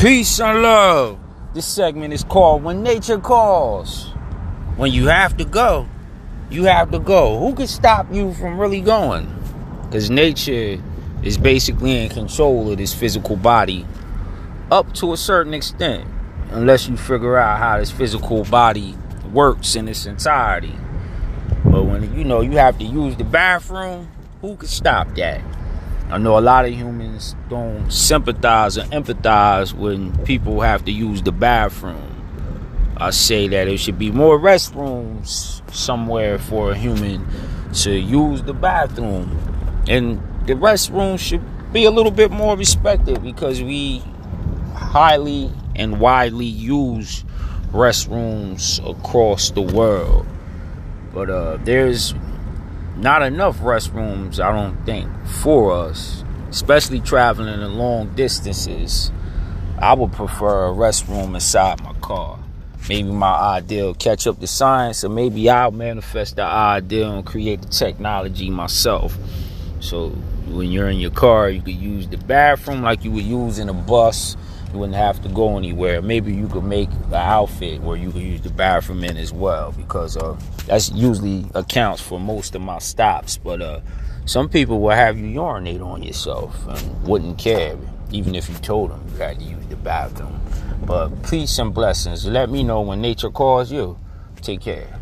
Peace and love. This segment is called When Nature Calls. When you have to go, you have to go. Who can stop you from really going? Because nature is basically in control of this physical body up to a certain extent, unless you figure out how this physical body works in its entirety. But when you know you have to use the bathroom, who can stop that? I know a lot of humans don't sympathize or empathize when people have to use the bathroom. I say that there should be more restrooms somewhere for a human to use the bathroom. And the restroom should be a little bit more respected because we highly and widely use restrooms across the world. But uh, there's not enough restrooms, I don't think, for us, especially traveling in long distances. I would prefer a restroom inside my car. Maybe my ideal catch up to science, or maybe I'll manifest the ideal and create the technology myself. So when you're in your car, you could use the bathroom like you would use in a bus you wouldn't have to go anywhere. Maybe you could make an outfit where you could use the bathroom in as well, because uh, that's usually accounts for most of my stops. But uh, some people will have you urinate on yourself and wouldn't care, even if you told them you had to use the bathroom. But peace and blessings. Let me know when nature calls you. Take care.